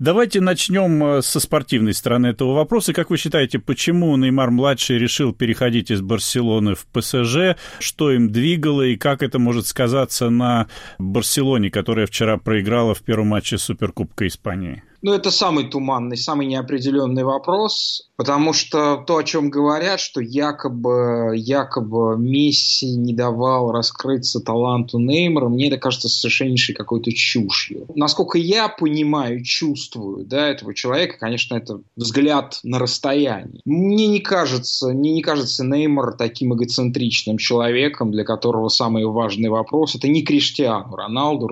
Давайте начнем э, со спортивной стороны этого вопроса. Как вы считаете, почему Неймар-младший решил переходить из Барселоны в ПСЖ? Что им двигало и как это может сказаться на Барселоне, которая вчера проиграла в первом матче Суперкубка Испании? Ну, это самый туманный, самый неопределенный вопрос, потому что то, о чем говорят, что якобы, якобы Месси не давал раскрыться таланту Неймара, мне это кажется совершеннейшей какой-то чушью. Насколько я понимаю, чувствую, да, этого человека, конечно, это взгляд на расстоянии. Мне не кажется, мне не кажется Неймар таким эгоцентричным человеком, для которого самый важный вопрос – это не Криштиану Роналду,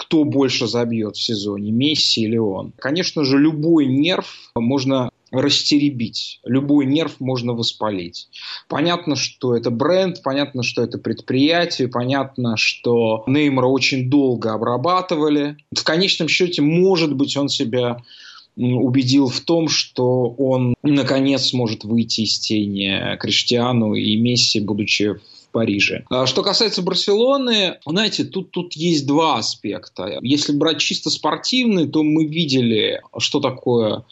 кто больше забьет в сезоне, Месси или он. Конечно же, любой нерв можно растеребить. Любой нерв можно воспалить. Понятно, что это бренд, понятно, что это предприятие, понятно, что Неймара очень долго обрабатывали. В конечном счете, может быть, он себя убедил в том, что он наконец сможет выйти из тени Криштиану и Месси, будучи Париже. А что касается Барселоны, знаете, тут, тут есть два аспекта. Если брать чисто спортивный, то мы видели, что такое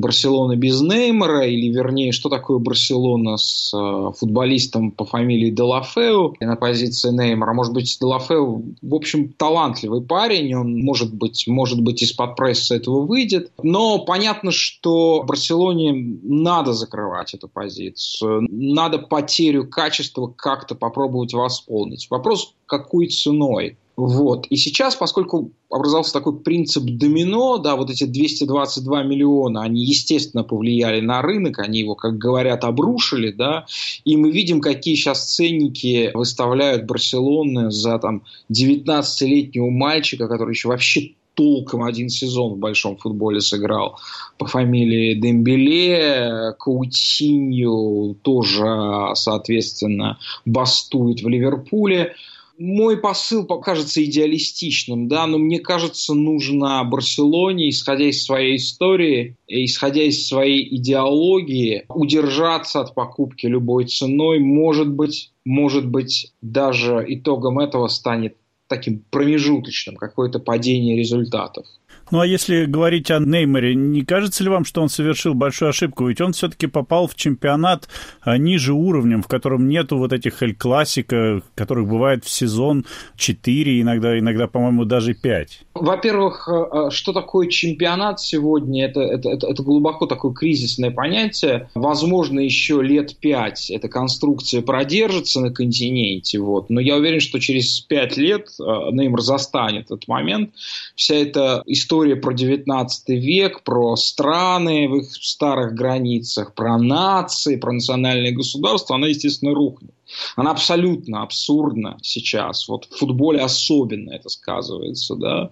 Барселона без Неймара, или вернее, что такое Барселона с э, футболистом по фамилии Делафеу на позиции Неймара. Может быть, Делафеу, в общем, талантливый парень, он, может быть, может быть из-под пресса этого выйдет. Но понятно, что Барселоне надо закрывать эту позицию. Надо потерю качества как-то попробовать восполнить. Вопрос, какой ценой? Вот. И сейчас, поскольку образовался такой принцип домино, да, вот эти 222 миллиона, они, естественно, повлияли на рынок, они его, как говорят, обрушили, да, и мы видим, какие сейчас ценники выставляют Барселоны за там 19-летнего мальчика, который еще вообще толком один сезон в большом футболе сыграл по фамилии Дембеле, Каутинью тоже, соответственно, бастует в Ливерпуле мой посыл покажется идеалистичным, да, но мне кажется, нужно Барселоне, исходя из своей истории, исходя из своей идеологии, удержаться от покупки любой ценой. Может быть, может быть, даже итогом этого станет таким промежуточным, какое-то падение результатов. Ну а если говорить о Неймаре, не кажется ли вам, что он совершил большую ошибку? Ведь он все-таки попал в чемпионат а, ниже уровнем, в котором нету вот этих Эль Классика, которых бывает в сезон 4, иногда, иногда по-моему, даже 5. Во-первых, э, э, что такое чемпионат сегодня? Это, это, это, это глубоко такое кризисное понятие. Возможно, еще лет 5 эта конструкция продержится на континенте. Вот. Но я уверен, что через 5 лет э, Неймар застанет этот момент. Вся эта история про 19 век, про страны в их старых границах, про нации, про национальные государства, она, естественно, рухнет. Она абсолютно абсурдна сейчас. Вот в футболе особенно это сказывается, да,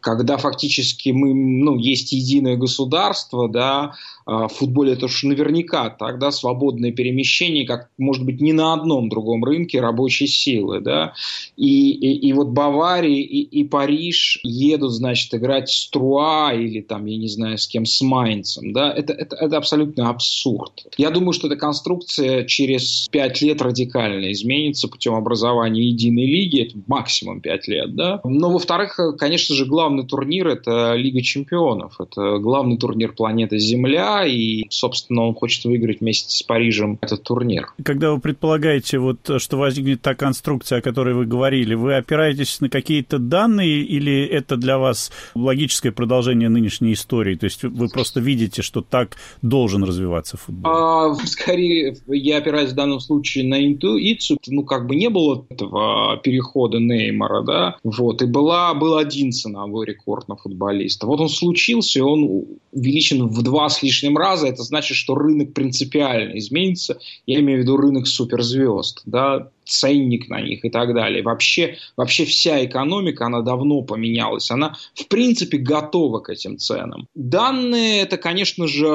когда фактически мы, ну, есть единое государство, да, а, в футболе это уж наверняка тогда свободное перемещение, как, может быть, ни на одном другом рынке рабочей силы, да, и, и, и вот Бавария и, и Париж едут, значит, играть с Труа или там, я не знаю, с кем, с Майнцем, да, это, это, это абсолютно абсурд. Я думаю, что эта конструкция через пять лет радикально радикально изменится путем образования единой лиги, это максимум 5 лет, да. Но, во-вторых, конечно же, главный турнир – это Лига чемпионов, это главный турнир планеты Земля, и, собственно, он хочет выиграть вместе с Парижем этот турнир. Когда вы предполагаете, вот, что возникнет та конструкция, о которой вы говорили, вы опираетесь на какие-то данные или это для вас логическое продолжение нынешней истории? То есть вы просто видите, что так должен развиваться футбол? А, скорее, я опираюсь в данном случае на инту Ицу, ну, как бы не было этого перехода Неймара, да, вот, и была, был один ценовой рекорд на футболиста. Вот он случился, он увеличен в два с лишним раза, это значит, что рынок принципиально изменится, я имею в виду рынок суперзвезд, да, ценник на них и так далее. Вообще, вообще вся экономика, она давно поменялась. Она, в принципе, готова к этим ценам. Данные – это, конечно же,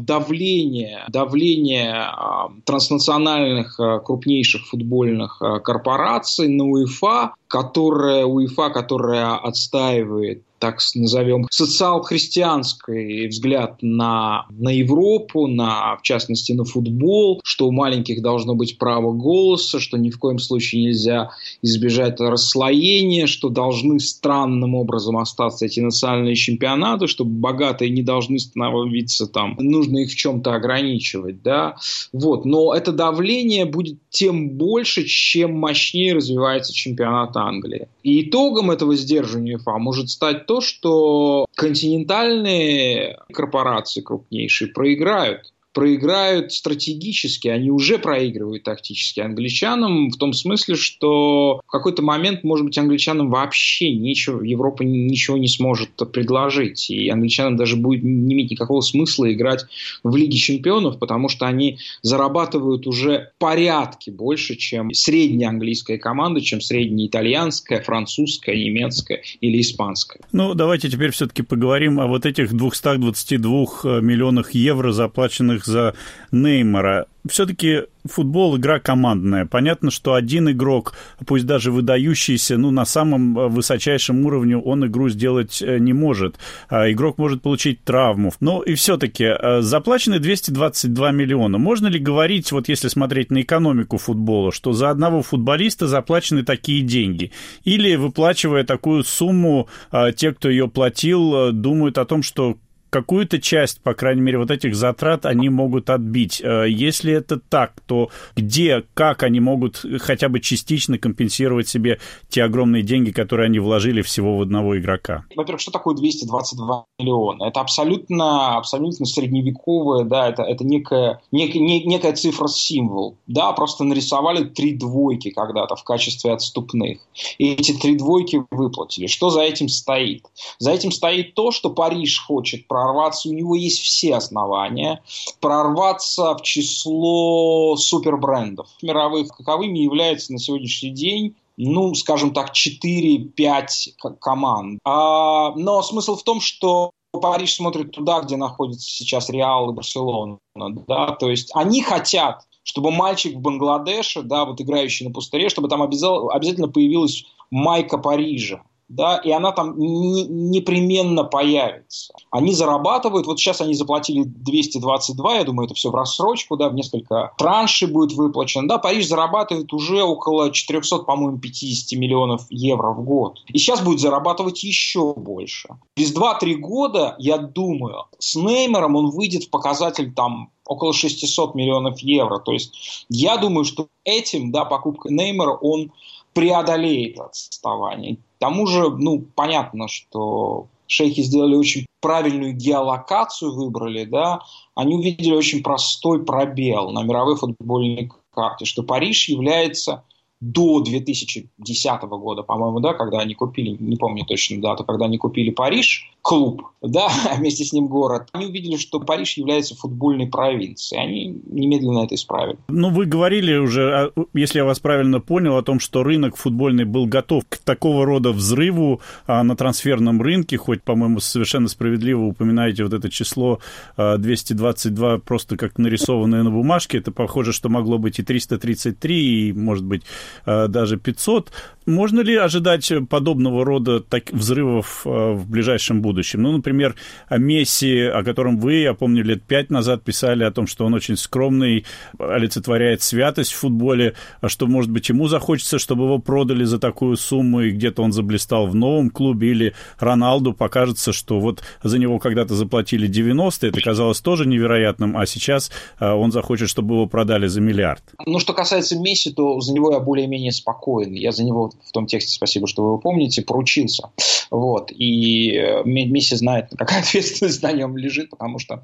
давление, давление а, транснациональных а, крупнейших футбольных а, корпораций на УЕФА, которая, УЕФА, которая отстаивает так назовем, социал-христианский взгляд на, на Европу, на, в частности, на футбол, что у маленьких должно быть право голоса, что ни в коем случае нельзя избежать расслоения, что должны странным образом остаться эти национальные чемпионаты, чтобы богатые не должны становиться там, нужно их в чем-то ограничивать, да, вот, но это давление будет тем больше, чем мощнее развивается чемпионат Англии. И итогом этого сдерживания ФА может стать то, что континентальные корпорации крупнейшие проиграют проиграют стратегически, они уже проигрывают тактически англичанам, в том смысле, что в какой-то момент, может быть, англичанам вообще ничего, Европа ничего не сможет предложить, и англичанам даже будет не иметь никакого смысла играть в Лиге чемпионов, потому что они зарабатывают уже порядки больше, чем средняя английская команда, чем средняя итальянская, французская, немецкая или испанская. Ну, давайте теперь все-таки поговорим о вот этих 222 э, миллионах евро, заплаченных их за Неймара. Все-таки футбол игра командная. Понятно, что один игрок, пусть даже выдающийся, ну, на самом высочайшем уровне он игру сделать э, не может. А игрок может получить травму. Но и все-таки э, заплачены 222 миллиона. Можно ли говорить, вот если смотреть на экономику футбола, что за одного футболиста заплачены такие деньги? Или, выплачивая такую сумму, э, те, кто ее платил, думают о том, что какую-то часть, по крайней мере, вот этих затрат они могут отбить. Э, если это так, то где, как они могут хотя бы частично компенсировать себе те огромные деньги, которые они вложили всего в одного игрока? Во-первых, что такое 222 миллиона? Это абсолютно, абсолютно средневековая, да, это, это некая, некая, некая цифра-символ. Да, просто нарисовали три двойки когда-то в качестве отступных. И эти три двойки выплатили. Что за этим стоит? За этим стоит то, что Париж хочет прорваться, у него есть все основания прорваться в число супербрендов мировых. Каковыми являются на сегодняшний день ну, скажем так, 4-5 команд. А, но смысл в том, что Париж смотрит туда, где находится сейчас Реал и Барселона. Да? То есть они хотят чтобы мальчик в Бангладеше, да, вот играющий на пустыре, чтобы там обязательно появилась майка Парижа да, и она там не, непременно появится. Они зарабатывают, вот сейчас они заплатили 222, я думаю, это все в рассрочку, да, в несколько траншей будет выплачено, да, Париж зарабатывает уже около 400, по-моему, 50 миллионов евро в год. И сейчас будет зарабатывать еще больше. Через 2-3 года, я думаю, с Неймером он выйдет в показатель там около 600 миллионов евро. То есть я думаю, что этим, да, покупкой Неймера он преодолеет отставание. К тому же, ну, понятно, что шейхи сделали очень правильную геолокацию, выбрали, да, они увидели очень простой пробел на мировой футбольной карте, что Париж является до 2010 года, по-моему, да, когда они купили, не помню точно дату, когда они купили Париж, клуб, да, вместе с ним город, они увидели, что Париж является футбольной провинцией. Они немедленно это исправили. Ну, вы говорили уже, если я вас правильно понял, о том, что рынок футбольный был готов к такого рода взрыву а, на трансферном рынке, хоть, по-моему, совершенно справедливо упоминаете вот это число 222 а, просто как нарисованное на бумажке. Это похоже, что могло быть и 333, и, может быть, а, даже 500. Можно ли ожидать подобного рода так, взрывов в ближайшем будущем? Ну, например, о Месси, о котором вы, я помню, лет пять назад писали о том, что он очень скромный, олицетворяет святость в футболе, а что, может быть, ему захочется, чтобы его продали за такую сумму, и где-то он заблистал в новом клубе, или Роналду покажется, что вот за него когда-то заплатили 90, это казалось тоже невероятным, а сейчас а, он захочет, чтобы его продали за миллиард. Ну, что касается Месси, то за него я более-менее спокоен. Я за него в том тексте, спасибо, что вы его помните, поручился. Вот. И э, Месси знает, какая ответственность на нем лежит, потому что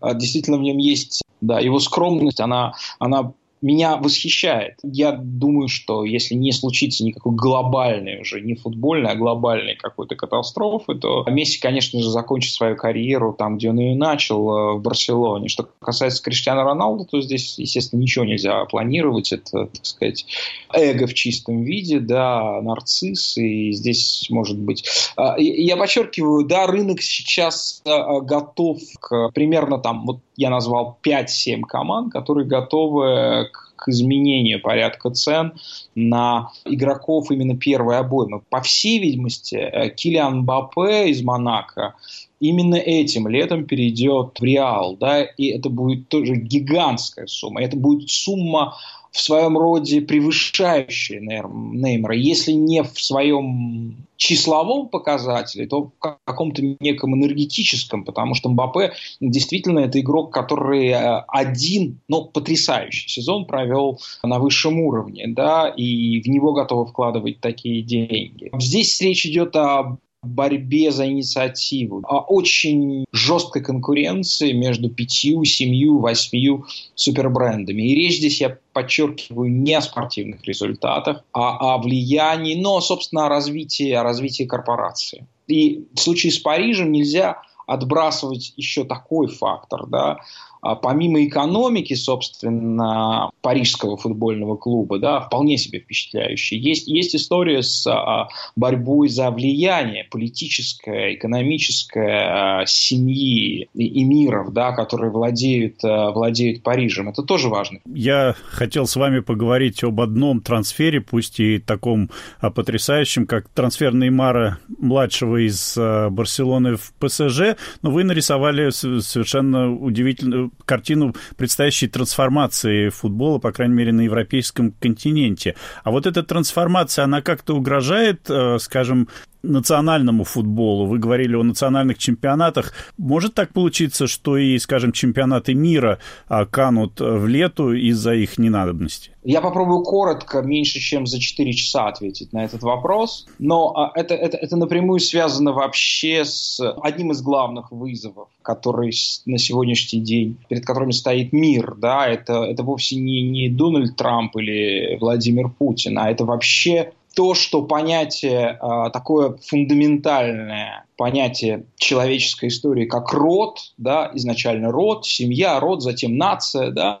э, действительно в нем есть, да, его скромность, она, она меня восхищает. Я думаю, что если не случится никакой глобальной уже, не футбольной, а глобальной какой-то катастрофы, то Месси, конечно же, закончит свою карьеру там, где он ее начал, э, в Барселоне. Что касается Криштиана Роналду, то здесь, естественно, ничего нельзя планировать. Это, так сказать, эго в чистом виде, да, нарцисс, и здесь может быть... А, я подчеркиваю, да, рынок сейчас э, готов к примерно там, вот я назвал 5-7 команд, которые готовы к к изменению порядка цен на игроков именно первой обоймы. По всей видимости, э, Килиан Бапе из Монако именно этим летом перейдет в Реал, да, и это будет тоже гигантская сумма. Это будет сумма в своем роде превышающая Неймара, если не в своем числовом показателе, то в каком-то неком энергетическом, потому что Мбаппе действительно это игрок, который э, один, но потрясающий сезон провел на высшем уровне, да, и в него готовы вкладывать такие деньги. Здесь речь идет о борьбе за инициативу, о очень жесткой конкуренции между пятью, семью, восьмью супербрендами. И речь здесь, я подчеркиваю, не о спортивных результатах, а о влиянии, но, собственно, о развитии, о развитии корпорации. И в случае с Парижем нельзя отбрасывать еще такой фактор, да, а помимо экономики, собственно, парижского футбольного клуба, да, вполне себе впечатляющая, есть, есть история с а, борьбой за влияние политическое, экономическое а, семьи и, и миров, да, которые владеют, а, владеют Парижем. Это тоже важно. Я хотел с вами поговорить об одном трансфере, пусть и таком а, потрясающем, как трансфер Неймара младшего из а, Барселоны в ПСЖ, но вы нарисовали совершенно удивительную картину предстоящей трансформации футбола, по крайней мере, на европейском континенте. А вот эта трансформация, она как-то угрожает, э, скажем, национальному футболу. Вы говорили о национальных чемпионатах. Может так получиться, что и, скажем, чемпионаты мира а, канут в лету из-за их ненадобности? Я попробую коротко, меньше чем за 4 часа ответить на этот вопрос. Но а, это, это, это напрямую связано вообще с одним из главных вызовов, который на сегодняшний день, перед которыми стоит мир. Да? Это, это вовсе не, не Дональд Трамп или Владимир Путин, а это вообще то, что понятие э, такое фундаментальное, понятие человеческой истории, как род, да, изначально род, семья, род, затем нация, да,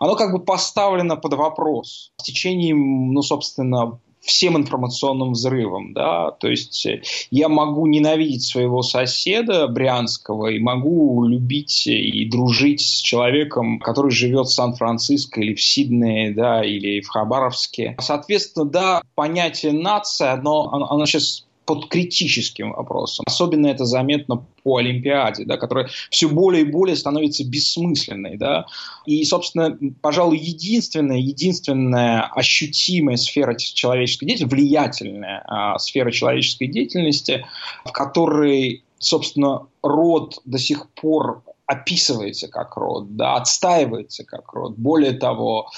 оно как бы поставлено под вопрос в течение, ну, собственно, всем информационным взрывом, да, то есть э, я могу ненавидеть своего соседа брянского и могу любить и дружить с человеком, который живет в Сан-Франциско или в Сиднее, да, или в Хабаровске. Соответственно, да, понятие нация, оно, оно, оно сейчас под критическим вопросом. Особенно это заметно по Олимпиаде, да, которая все более и более становится бессмысленной. Да. И, собственно, пожалуй, единственная, единственная ощутимая сфера человеческой деятельности, влиятельная а, сфера человеческой деятельности, в которой собственно, род до сих пор описывается как род, да, отстаивается как род. Более того,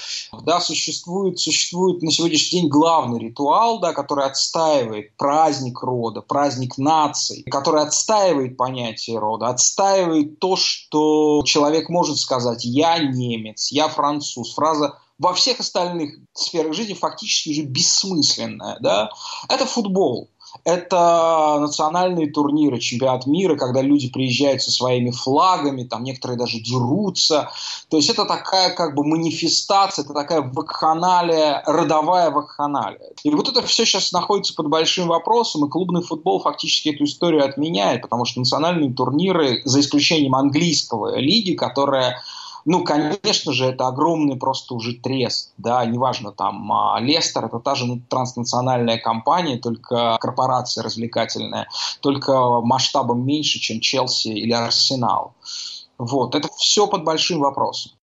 да, существует, существует на сегодняшний день главный ритуал, да, который отстаивает праздник рода, праздник нации, который отстаивает понятие рода, отстаивает то, что человек может сказать «я немец», «я француз». Фраза во всех остальных сферах жизни фактически уже бессмысленная. Да? Это футбол. Это национальные турниры, чемпионат мира, когда люди приезжают со своими флагами, там некоторые даже дерутся. То есть это такая как бы манифестация, это такая вакханалия, родовая вакханалия. И вот это все сейчас находится под большим вопросом, и клубный футбол фактически эту историю отменяет, потому что национальные турниры, за исключением английского лиги, которая ну, конечно же, это огромный просто уже трест, да, неважно, там, а, Лестер, это та же транснациональная компания, только корпорация развлекательная, только масштабом меньше, чем Челси или Арсенал. Вот, это все под большим вопросом.